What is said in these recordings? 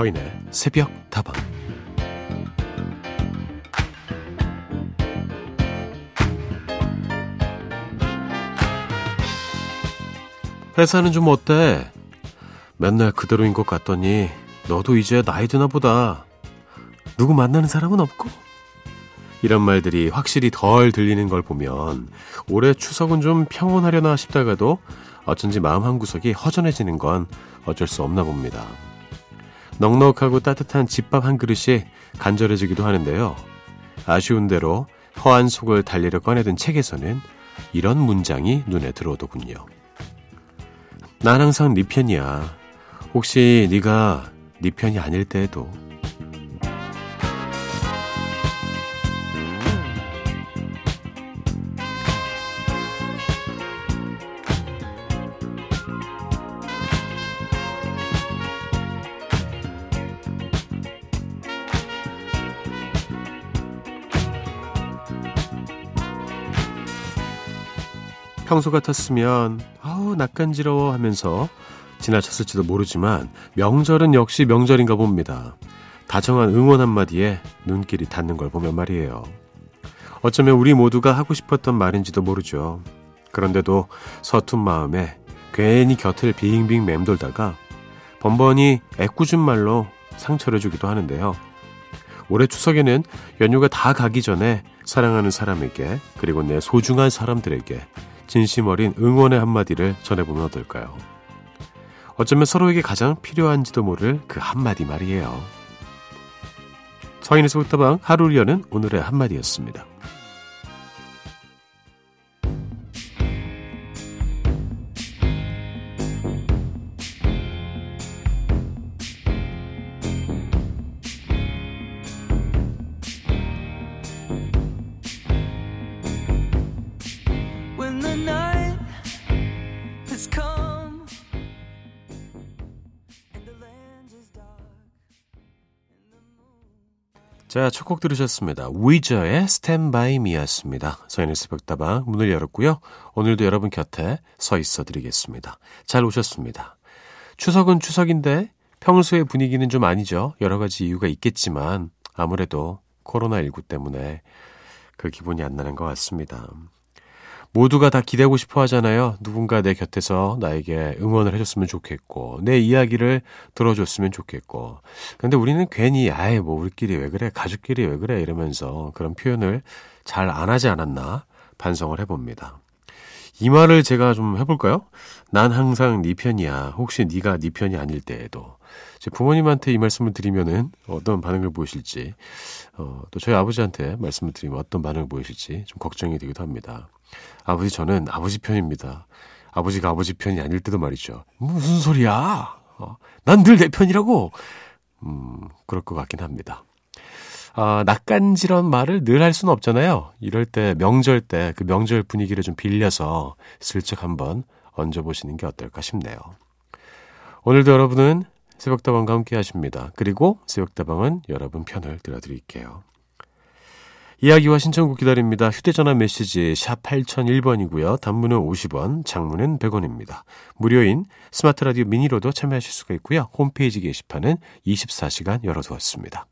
서인의 새벽 다방 회사는 좀 어때? 맨날 그대로인 것 같더니 너도 이제 나이 드나 보다. 누구 만나는 사람은 없고? 이런 말들이 확실히 덜 들리는 걸 보면 올해 추석은 좀 평온하려나 싶다가도 어쩐지 마음 한구석이 허전해지는 건 어쩔 수 없나 봅니다. 넉넉하고 따뜻한 집밥 한 그릇이 간절해지기도 하는데요. 아쉬운 대로 허한 속을 달리려 꺼내든 책에서는 이런 문장이 눈에 들어오더군요. 난 항상 네 편이야. 혹시 네가 네 편이 아닐 때에도 평소 같았으면 아우 낯간지러워 하면서 지나쳤을지도 모르지만 명절은 역시 명절인가 봅니다. 다정한 응원 한마디에 눈길이 닿는 걸 보면 말이에요. 어쩌면 우리 모두가 하고 싶었던 말인지도 모르죠. 그런데도 서툰 마음에 괜히 곁을 빙빙 맴돌다가 번번이 애꿎은 말로 상처를 주기도 하는데요. 올해 추석에는 연휴가 다 가기 전에 사랑하는 사람에게 그리고 내 소중한 사람들에게 진심 어린 응원의 한마디를 전해보면 어떨까요? 어쩌면 서로에게 가장 필요한지도 모를 그 한마디 말이에요. 서인의 소다방 하루를 여는 오늘의 한마디였습니다. 자, 첫 곡 들으셨습니다. 위저의 Stand By Me였습니다. 서인의 새벽다방 문을 열었고요. 오늘도 여러분 곁에 서 있어 드리겠습니다. 잘 오셨습니다. 추석은 추석인데 평소의 분위기는 좀 아니죠. 여러 가지 이유가 있겠지만 아무래도 코로나19 때문에 그 기분이 안 나는 것 같습니다. 모두가 다 기대고 싶어 하잖아요. 누군가 내 곁에서 나에게 응원을 해줬으면 좋겠고, 내 이야기를 들어줬으면 좋겠고. 근데 우리는 괜히, 아예 뭐, 우리끼리 왜 그래? 가족끼리 왜 그래? 이러면서 그런 표현을 잘 안 하지 않았나 반성을 해봅니다. 이 말을 제가 좀 해볼까요? 난 항상 네 편이야. 혹시 네가 네 편이 아닐 때에도. 제 부모님한테 이 말씀을 드리면은 어떤 반응을 보이실지, 어, 또 저희 아버지한테 말씀을 드리면 어떤 반응을 보이실지 좀 걱정이 되기도 합니다. 아버지 저는 아버지 편입니다. 아버지가 아버지 편이 아닐 때도 말이죠. 무슨 소리야? 어, 난늘 내 편이라고. 음, 그럴 것 같긴 합니다. 아, 낯간지런 말을 늘 할 수는 없잖아요. 이럴 때 명절 때 그 명절 분위기를 좀 빌려서 슬쩍 한번 얹어보시는 게 어떨까 싶네요. 오늘도 여러분은 새벽다방과 함께 하십니다. 그리고 새벽다방은 여러분 편을 들어드릴게요. 이야기와 신청곡 기다립니다. 휴대전화 메시지 샵 8001번이고요. 단문은 50원, 장문은 100원입니다. 무료인 스마트 라디오 미니로도 참여하실 수가 있고요. 홈페이지 게시판은 24시간 열어두었습니다.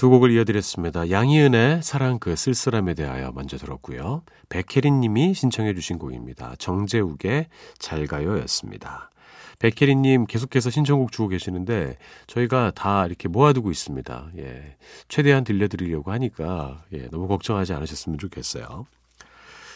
두 곡을 이어드렸습니다. 양희은의 사랑 그 쓸쓸함에 대하여 먼저 들었고요. 백혜린 님이 신청해 주신 곡입니다. 정재욱의 잘 가요 였습니다. 백혜린 님 계속해서 신청곡 주고 계시는데 저희가 다 이렇게 모아두고 있습니다. 예. 최대한 들려드리려고 하니까 예, 너무 걱정하지 않으셨으면 좋겠어요.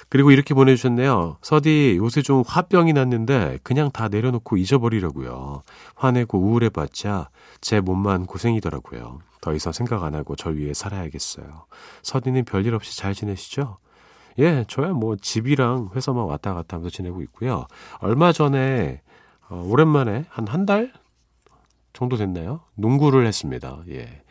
그리고 이렇게 보내주셨네요. 서디, 요새 좀 화병이 났는데 그냥 다 내려놓고 잊어버리려고요. 화내고 우울해봤자 제 몸만 고생이더라고요. 더 이상 생각 안 하고 절 위해 살아야겠어요. 서디는 별일 없이 잘 지내시죠? 예, 저야 뭐 집이랑 회사만 왔다 갔다 하면서 지내고 있고요. 얼마 전에 어, 오랜만에 한 한 달? 정도 됐나요? 농구를 했습니다. 예.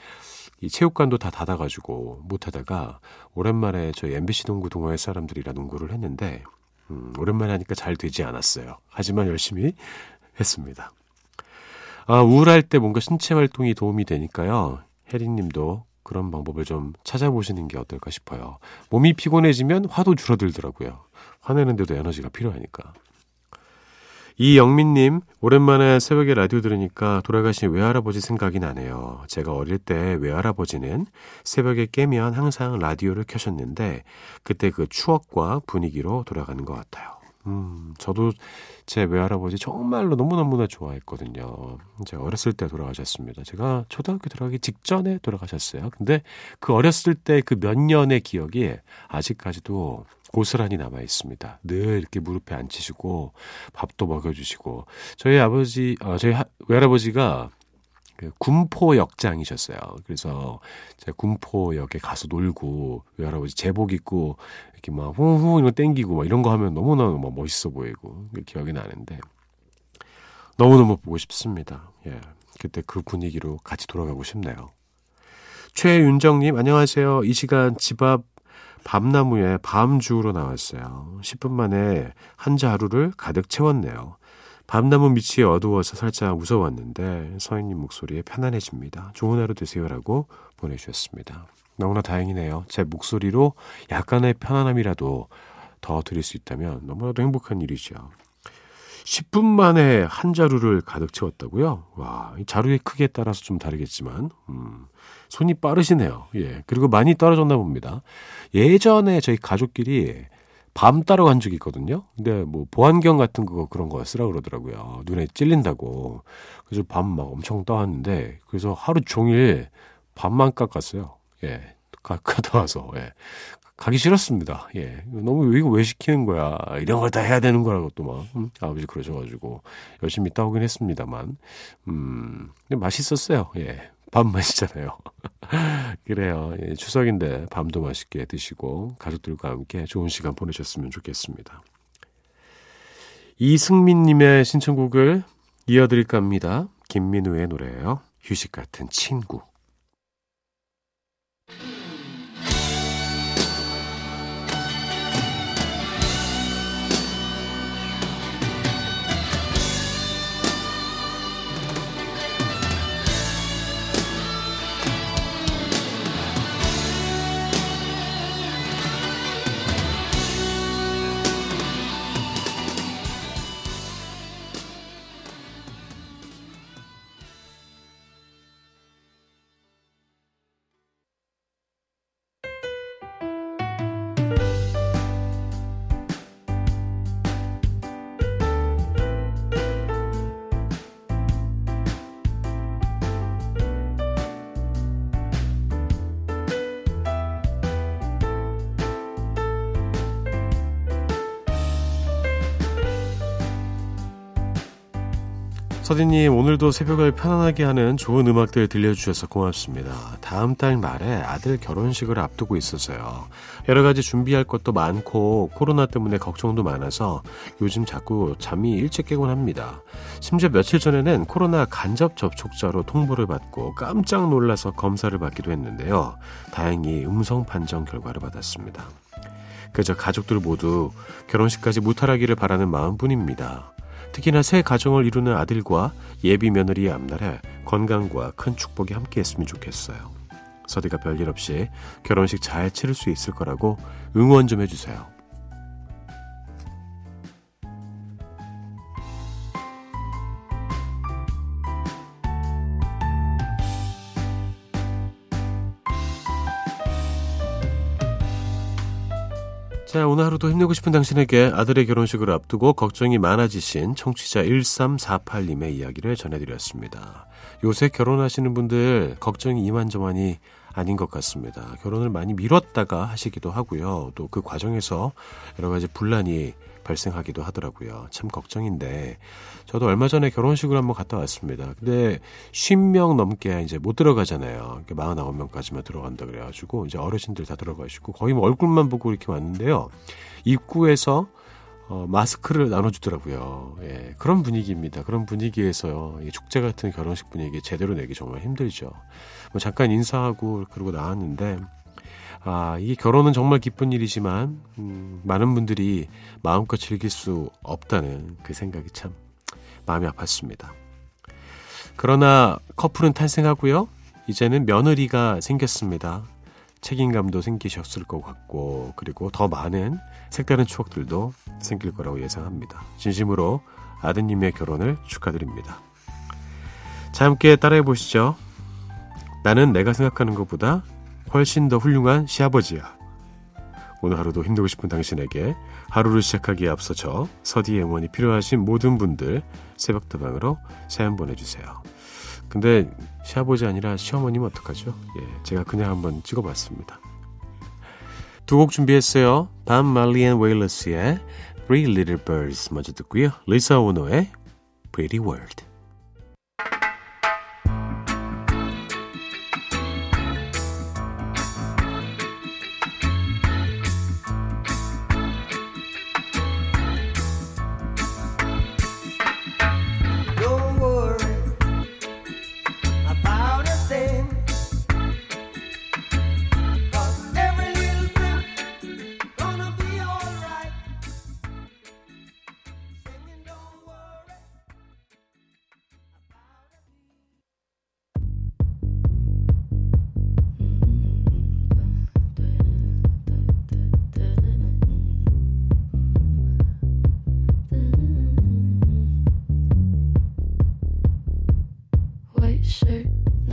이 체육관도 다 닫아가지고 못하다가 오랜만에 저희 MBC 농구 동호회 사람들이랑 농구를 했는데 음, 오랜만에 하니까 잘 되지 않았어요. 하지만 열심히 했습니다. 아, 우울할 때 뭔가 신체 활동이 도움이 되니까요. 혜리님도 그런 방법을 좀 찾아보시는 게 어떨까 싶어요. 몸이 피곤해지면 화도 줄어들더라고요. 화내는데도 에너지가 필요하니까. 이영민님, 오랜만에 새벽에 라디오 들으니까 돌아가신 외할아버지 생각이 나네요. 제가 어릴 때 외할아버지는 새벽에 깨면 항상 라디오를 켜셨는데, 그때 그 추억과 분위기로 돌아가는 것 같아요. 음, 저도 제 외할아버지 정말로 너무너무나 좋아했거든요. 제가 어렸을 때 돌아가셨습니다. 제가 초등학교 들어가기 직전에 돌아가셨어요. 근데 그 어렸을 때 그 몇 년의 기억이 아직까지도 고스란히 남아 있습니다. 늘 이렇게 무릎에 앉히시고 밥도 먹여주시고 저희 아버지, 어, 저희 하, 외할아버지가 그 군포 역장이셨어요. 그래서 제가 군포역에 가서 놀고 외할아버지 제복 입고 이렇게 막 후후 이거 땡기고 막 이런 거 하면 너무너무 막 멋있어 보이고 기억이 나는데 너무너무 보고 싶습니다. 예. 그때 그 분위기로 같이 돌아가고 싶네요. 최윤정님, 안녕하세요. 이 시간 집 앞 밤나무에 밤 주우러 나왔어요. 10분 만에 한자 하루를 가득 채웠네요. 밤나무 밑이 어두워서 살짝 무서웠는데 서인님 목소리에 편안해집니다. 좋은 하루 되세요라고 보내주셨습니다. 너무나 다행이네요. 제 목소리로 약간의 편안함이라도 더 드릴 수 있다면 너무나도 행복한 일이죠. 10분 만에 한 자루를 가득 채웠다고요? 와, 이 자루의 크기에 따라서 좀 다르겠지만, 음, 손이 빠르시네요. 예. 그리고 많이 떨어졌나 봅니다. 예전에 저희 가족끼리 밤 따러 간 적이 있거든요. 근데 뭐 보안경 같은 거 그런 거 쓰라 그러더라고요. 눈에 찔린다고. 그래서 밤 막 엄청 떠왔는데 그래서 하루 종일 밤만 깎았어요. 예. 가, 갔다 와서. 예. 가기 싫었습니다. 예. 너무 이거 왜 시키는 거야. 이런 걸 다 해야 되는 거라고 또 막, 음, 아버지 그러셔가지고 열심히 따오긴 했습니다만, 음, 근데 맛있었어요. 예. 밥 맛있잖아요. 그래요. 예, 추석인데 밤도 맛있게 드시고 가족들과 함께 좋은 시간 보내셨으면 좋겠습니다. 이승민님의 신청곡을 이어드릴까 합니다. 김민우의 노래예요. 휴식 같은 친구. 서디님, 오늘도 새벽을 편안하게 하는 좋은 음악들 들려주셔서 고맙습니다. 다음 달 말에 아들 결혼식을 앞두고 있어서요. 여러 가지 준비할 것도 많고 코로나 때문에 걱정도 많아서 요즘 자꾸 잠이 일찍 깨곤 합니다. 심지어 며칠 전에는 코로나 간접 접촉자로 통보를 받고 깜짝 놀라서 검사를 받기도 했는데요. 다행히 음성 판정 결과를 받았습니다. 그저 가족들 모두 결혼식까지 무탈하기를 바라는 마음뿐입니다. 특히나 새 가정을 이루는 아들과 예비 며느리의 앞날에 건강과 큰 축복이 함께했으면 좋겠어요. 서디가 별일 없이 결혼식 잘 치를 수 있을 거라고 응원 좀 해주세요. 자, 오늘 하루도 힘내고 싶은 당신에게 아들의 결혼식을 앞두고 걱정이 많아지신 청취자 1348님의 이야기를 전해드렸습니다. 요새 결혼하시는 분들 걱정이 이만저만이 아닌 것 같습니다. 결혼을 많이 미뤘다가 하시기도 하고요. 또 그 과정에서 여러 가지 분란이 발생하기도 하더라고요. 참 걱정인데 저도 얼마 전에 결혼식을 한번 갔다 왔습니다. 근데 50명 넘게 이제 못 들어가잖아요. 49명까지만 들어간다 그래가지고 이제 어르신들 다 들어가시고 거의 뭐 얼굴만 보고 이렇게 왔는데요. 입구에서 어, 마스크를 나눠주더라고요. 예, 그런 분위기입니다. 그런 분위기에서 이 축제 같은 결혼식 분위기 제대로 내기 정말 힘들죠. 뭐 잠깐 인사하고 그러고 나왔는데 아, 이 결혼은 정말 기쁜 일이지만 음, 많은 분들이 마음껏 즐길 수 없다는 그 생각이 참 마음이 아팠습니다. 그러나 커플은 탄생하고요. 이제는 며느리가 생겼습니다. 책임감도 생기셨을 것 같고 그리고 더 많은 색다른 추억들도 생길 거라고 예상합니다. 진심으로 아드님의 결혼을 축하드립니다. 자 함께 따라해 보시죠. 나는 내가 생각하는 것보다 훨씬 더 훌륭한 시아버지야. 오늘 하루도 힘들고 싶은 당신에게 하루를 시작하기에 앞서 저 서디의 응원이 필요하신 모든 분들 새벽다방으로 사연 보내주세요. 근데 시아버지 아니라 시어머님 어떡하죠? 예, 제가 그냥 한번 찍어봤습니다. 두 곡 준비했어요. 밥 말리 앤 웨일러스의 Three Little Birds 먼저 듣고요. 리사 오노의 Pretty World.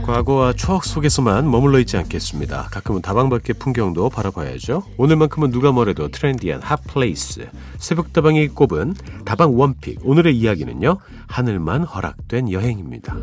과거와 추억 속에서만 머물러 있지 않겠습니다. 가끔은 다방 밖의 풍경도 바라봐야죠. 오늘만큼은 누가 뭐래도 트렌디한 핫플레이스. 새벽다방이 꼽은 다방 one pick. 오늘의 이야기는요. 하늘만 허락된 여행입니다.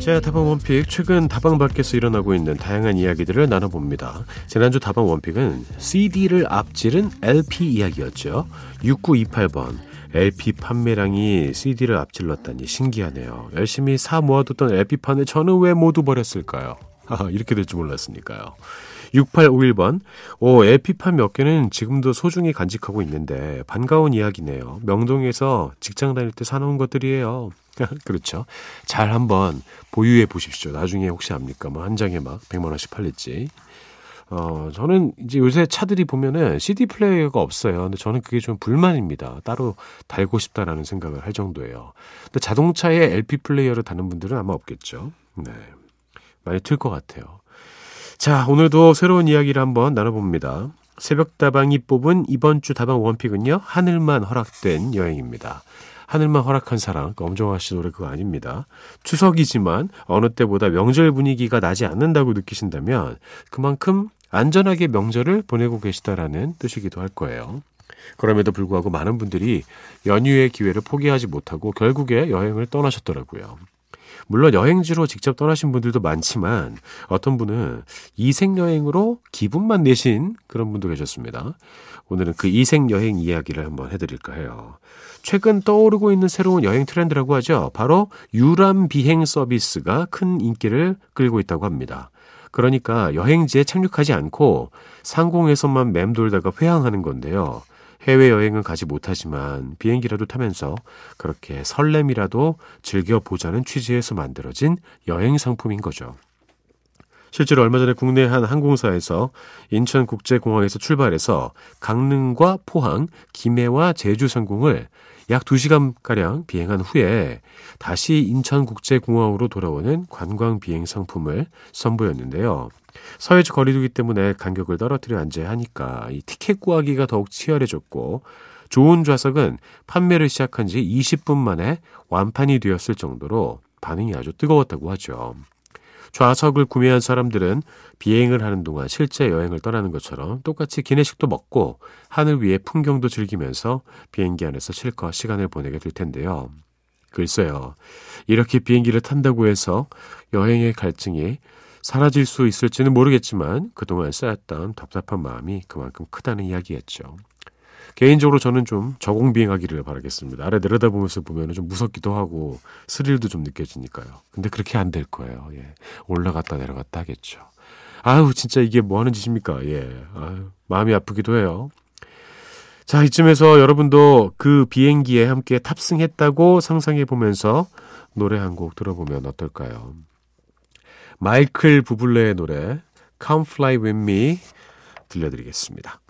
자, 다방 원픽. 최근 다방 밖에서 일어나고 있는 다양한 이야기들을 나눠봅니다. 지난주 다방 원픽은 CD를 앞지른 LP 이야기였죠. 6928번. LP 판매량이 CD를 앞질렀다니 신기하네요. 열심히 사 모아뒀던 LP판을 저는 왜 모두 버렸을까요? 이렇게 될 줄 몰랐으니까요. 6851번. 오, LP판 몇 개는 지금도 소중히 간직하고 있는데 반가운 이야기네요. 명동에서 직장 다닐 때 사놓은 것들이에요. 그렇죠. 잘 한번 보유해 보십시오. 나중에 혹시 압니까? 뭐 한 장에 막 100만 원씩 팔릴지. 어, 저는 이제 요새 차들이 보면은 CD 플레이어가 없어요. 근데 저는 그게 좀 불만입니다. 따로 달고 싶다라는 생각을 할 정도예요. 근데 자동차에 LP 플레이어를 다는 분들은 아마 없겠죠. 네. 많이 틀 것 같아요. 자, 오늘도 새로운 이야기를 한번 나눠봅니다. 새벽 다방이 뽑은 이번 주 다방 원픽은요, 하늘만 허락된 여행입니다. 하늘만 허락한 사랑, 그 엄정화 씨 노래 그거 아닙니다. 추석이지만 어느 때보다 명절 분위기가 나지 않는다고 느끼신다면 그만큼 안전하게 명절을 보내고 계시다라는 뜻이기도 할 거예요. 그럼에도 불구하고 많은 분들이 연휴의 기회를 포기하지 못하고 결국에 여행을 떠나셨더라고요. 물론 여행지로 직접 떠나신 분들도 많지만 어떤 분은 이색 여행으로 기분만 내신 그런 분도 계셨습니다. 오늘은 그 이색 여행 이야기를 한번 해드릴까 해요. 최근 떠오르고 있는 새로운 여행 트렌드라고 하죠. 바로 유람 비행 서비스가 큰 인기를 끌고 있다고 합니다. 그러니까 여행지에 착륙하지 않고 상공에서만 맴돌다가 회항하는 건데요. 해외여행은 가지 못하지만 비행기라도 타면서 그렇게 설렘이라도 즐겨보자는 취지에서 만들어진 여행 상품인 거죠. 실제로 얼마 전에 국내 한 항공사에서 인천국제공항에서 출발해서 강릉과 포항, 김해와 제주 상공을 약 2시간가량 비행한 후에 다시 인천국제공항으로 돌아오는 관광 비행 상품을 선보였는데요. 사회적 거리두기 때문에 간격을 떨어뜨려 앉아야 하니까 이 티켓 구하기가 더욱 치열해졌고 좋은 좌석은 판매를 시작한 지 20분 만에 완판이 되었을 정도로 반응이 아주 뜨거웠다고 하죠. 좌석을 구매한 사람들은 비행을 하는 동안 실제 여행을 떠나는 것처럼 똑같이 기내식도 먹고 하늘 위의 풍경도 즐기면서 비행기 안에서 실컷 시간을 보내게 될 텐데요. 글쎄요. 이렇게 비행기를 탄다고 해서 여행의 갈증이 사라질 수 있을지는 모르겠지만 그동안 쌓였던 답답한 마음이 그만큼 크다는 이야기였죠. 개인적으로 저는 좀 저공 비행하기를 바라겠습니다. 아래 내려다보면서 보면 좀 무섭기도 하고 스릴도 좀 느껴지니까요. 근데 그렇게 안 될 거예요. 예. 올라갔다 내려갔다 하겠죠. 아유, 진짜 이게 뭐 하는 짓입니까? 예. 아유, 마음이 아프기도 해요. 자, 이쯤에서 여러분도 그 비행기에 함께 탑승했다고 상상해 보면서 노래 한 곡 들어보면 어떨까요? 마이클 부블레의 노래 Come Fly With Me 들려드리겠습니다.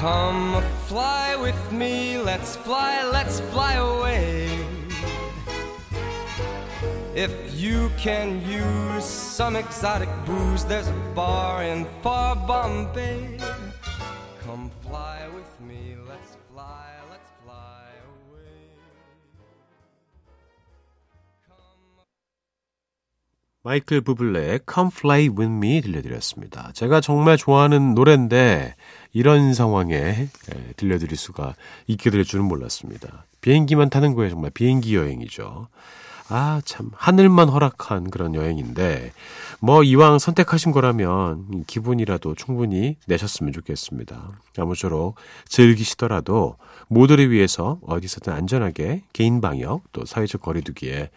Come fly with me, let's fly, let's fly away. If you can use some exotic booze, there's a bar in far Bombay. Come fly with me, let's fly, let's fly away. 마이클 부블레의 Come Fly With Me 들려드렸습니다. 제가 정말 좋아하는 노래인데 이런 상황에 예, 들려드릴 수가 있게 될 줄은 몰랐습니다. 비행기만 타는 거에 정말 비행기 여행이죠. 아, 참, 하늘만 허락한 그런 여행인데, 뭐, 이왕 선택하신 거라면, 기분이라도 충분히 내셨으면 좋겠습니다. 아무쪼록 즐기시더라도, 모두를 위해서 어디서든 안전하게 개인 방역, 또 사회적 거리두기에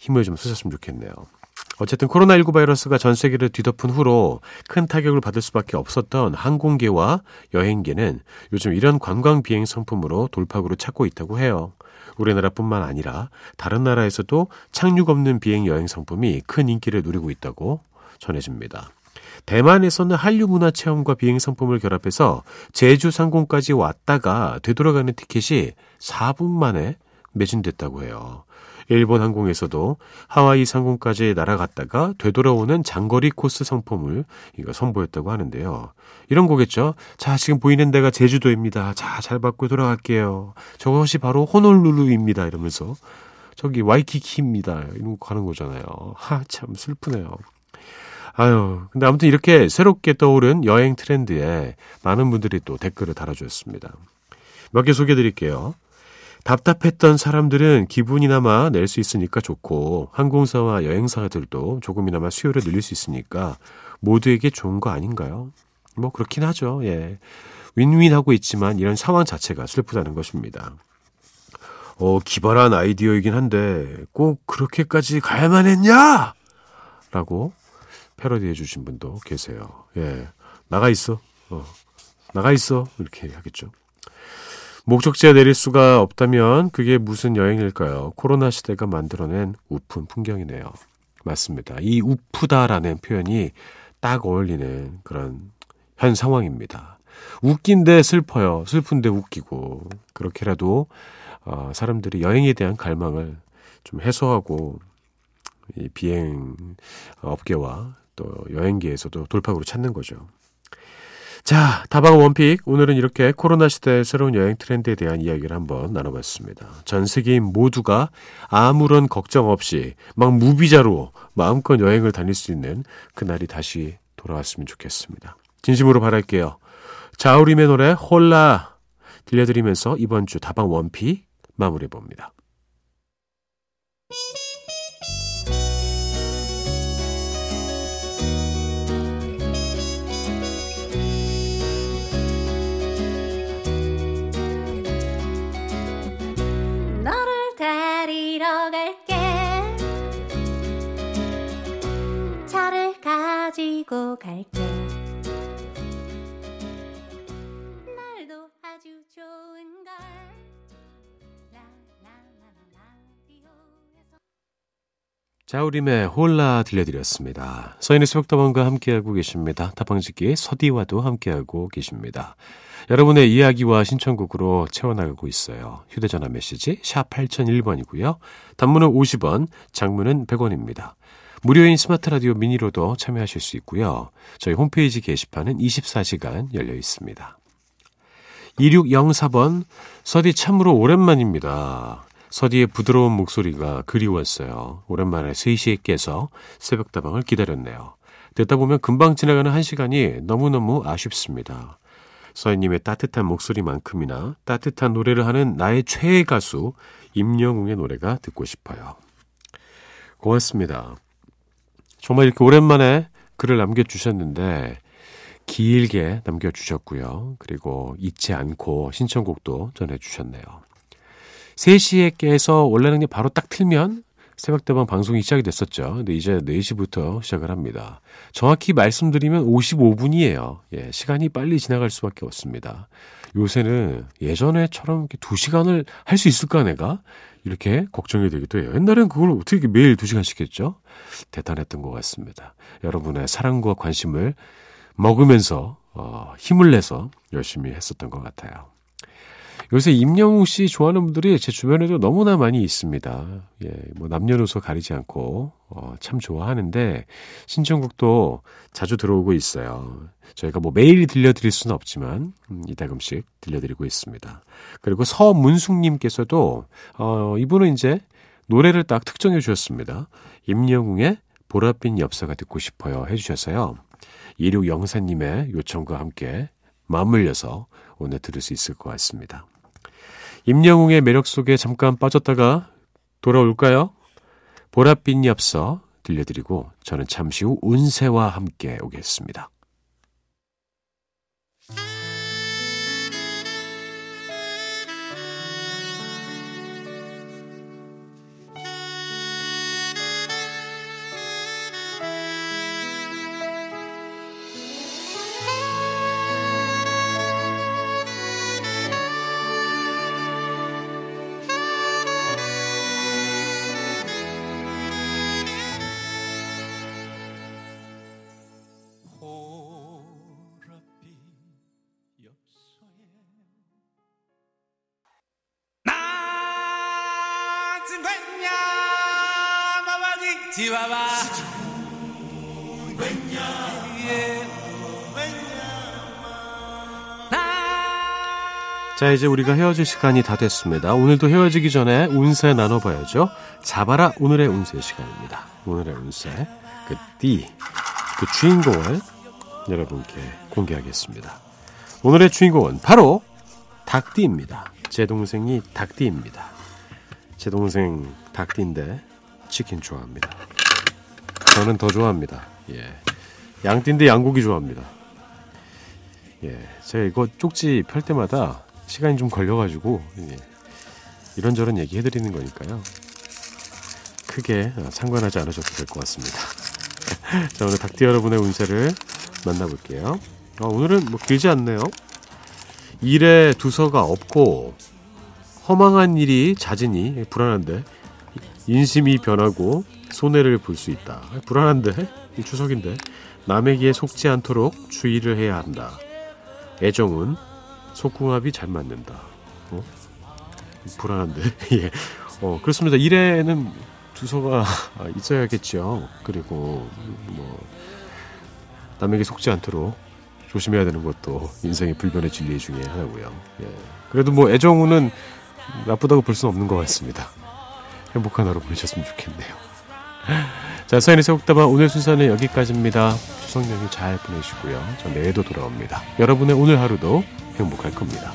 힘을 좀 쓰셨으면 좋겠네요. 어쨌든 코로나19 바이러스가 전 세계를 뒤덮은 후로 큰 타격을 받을 수밖에 없었던 항공계와 여행계는 요즘 이런 관광 비행 상품으로 돌파구를 찾고 있다고 해요. 우리나라뿐만 아니라 다른 나라에서도 착륙 없는 비행 여행 상품이 큰 인기를 누리고 있다고 전해집니다. 대만에서는 한류 문화 체험과 비행 상품을 결합해서 제주 상공까지 왔다가 되돌아가는 티켓이 4분 만에 매진됐다고 해요. 일본 항공에서도 하와이 상공까지 날아갔다가 되돌아오는 장거리 코스 상품을 이거 선보였다고 하는데요. 이런 거겠죠. 자, 지금 보이는 데가 제주도입니다. 자, 잘 받고 돌아갈게요. 저것이 바로 호놀루루입니다. 이러면서 저기 와이키키입니다. 이런 거 가는 거잖아요. 하, 참 슬프네요. 아유, 근데 아무튼 이렇게 새롭게 떠오른 여행 트렌드에 많은 분들이 또 댓글을 달아주셨습니다. 몇 개 소개해 드릴게요. 답답했던 사람들은 기분이나마 낼 수 있으니까 좋고 항공사와 여행사들도 조금이나마 수요를 늘릴 수 있으니까 모두에게 좋은 거 아닌가요? 뭐 그렇긴 하죠. 예. 윈윈하고 있지만 이런 상황 자체가 슬프다는 것입니다. 어, 기발한 아이디어이긴 한데 꼭 그렇게까지 가야만 했냐? 라고 패러디해 주신 분도 계세요. 예. 나가 있어. 어. 나가 있어. 이렇게 하겠죠. 목적지에 내릴 수가 없다면 그게 무슨 여행일까요? 코로나 시대가 만들어낸 우픈 풍경이네요. 맞습니다. 이 우프다라는 표현이 딱 어울리는 그런 현 상황입니다. 웃긴데 슬퍼요. 슬픈데 웃기고. 그렇게라도 어, 사람들이 여행에 대한 갈망을 좀 해소하고 이 비행 업계와 또 여행계에서도 돌파구를 찾는 거죠. 자, 다방 원픽. 오늘은 이렇게 코로나 시대의 새로운 여행 트렌드에 대한 이야기를 한번 나눠봤습니다. 전 세계인 모두가 아무런 걱정 없이 막 무비자로 마음껏 여행을 다닐 수 있는 그날이 다시 돌아왔으면 좋겠습니다. 진심으로 바랄게요. 자우림의 노래 홀라 들려드리면서 이번 주 다방 원픽 마무리해봅니다. 가지고 갈게 날도 아주 라라라라 라디오에서 자우림의 홀라 들려드렸습니다. 서인의 수박다방과 함께하고 계십니다. 다방지기 서디와도 함께하고 계십니다. 여러분의 이야기와 신청곡으로 채워나가고 있어요. 휴대전화 메시지 샵 8001번이고요. 단문은 50원, 장문은 100원입니다. 무료인 스마트 라디오 미니로도 참여하실 수 있고요. 저희 홈페이지 게시판은 24시간 열려 있습니다. 2604번, 서디 참으로 오랜만입니다. 서디의 부드러운 목소리가 그리웠어요. 오랜만에 3시에 깨서 새벽다방을 기다렸네요. 듣다 보면 금방 지나가는 한 시간이 너무너무 아쉽습니다. 서희님의 따뜻한 목소리만큼이나 따뜻한 노래를 하는 나의 최애 가수 임영웅의 노래가 듣고 싶어요. 고맙습니다. 정말 이렇게 오랜만에 글을 남겨주셨는데, 길게 남겨주셨고요. 그리고 잊지 않고 신청곡도 전해주셨네요. 3시에 깨서 원래는 바로 딱 틀면 새벽대방 방송이 시작이 됐었죠. 근데 이제 4시부터 시작을 합니다. 정확히 말씀드리면 55분이에요. 예, 시간이 빨리 지나갈 수밖에 없습니다. 요새는 예전에처럼 이렇게 2시간을 할 수 있을까 내가? 이렇게 걱정이 되기도 해요. 옛날엔 그걸 어떻게 매일 2시간씩 했죠? 대단했던 것 같습니다. 여러분의 사랑과 관심을 먹으면서 어, 힘을 내서 열심히 했었던 것 같아요. 요새 임영웅 씨 좋아하는 분들이 제 주변에도 너무나 많이 있습니다. 예, 뭐 남녀노소 가리지 않고 어, 참 좋아하는데 신청곡도 자주 들어오고 있어요. 저희가 뭐 매일 들려드릴 수는 없지만 음, 이따금씩 들려드리고 있습니다. 그리고 서문숙님께서도 어, 이분은 이제 노래를 딱 특정해 주셨습니다. 임영웅의 보랏빛 엽서가 듣고 싶어요 해주셔서요. 2604님의 요청과 함께 맞물려서 오늘 들을 수 있을 것 같습니다. 임영웅의 매력 속에 잠깐 빠졌다가 돌아올까요? 보랏빛 엽서 들려드리고 저는 잠시 후 운세와 함께 오겠습니다. 자, 이제 우리가 헤어질 시간이 다 됐습니다. 오늘도 헤어지기 전에 운세 나눠봐야죠. 잡아라 오늘의 운세 시간입니다. 오늘의 운세, 그 띠, 그 주인공을 여러분께 공개하겠습니다. 오늘의 주인공은 바로 닭띠입니다. 제 동생이 닭띠입니다. 제 동생 닭띠인데 치킨 좋아합니다. 저는 더 좋아합니다. 예. 양띠인데 양고기 좋아합니다. 예. 제가 이거 쪽지 펼 때마다 시간이 좀 걸려가지고 예. 이런저런 얘기 해드리는 거니까요. 크게 상관하지 않으셔도 될 것 같습니다. 자 오늘 닭띠 여러분의 운세를 만나볼게요. 어, 오늘은 뭐 길지 않네요. 일에 두서가 없고 허망한 일이 잦으니 불안한데 인심이 변하고 손해를 볼 수 있다. 불안한데 이 추석인데 남에게 속지 않도록 주의를 해야 한다. 애정은 속궁합이 잘 맞는다. 어? 불안한데. 예. 어, 그렇습니다. 일에는 두서가 있어야겠죠. 그리고 뭐 남에게 속지 않도록 조심해야 되는 것도 인생의 불변의 진리 중에 하나고요. 예. 그래도 뭐 애정우는 나쁘다고 볼 수는 없는 것 같습니다. 행복한 하루 보내셨으면 좋겠네요. 자, 서인의 새곡다방 오늘 순서는 여기까지입니다. 추석 연휴 잘 보내시고요. 저 내일도 돌아옵니다. 여러분의 오늘 하루도 행복할 겁니다.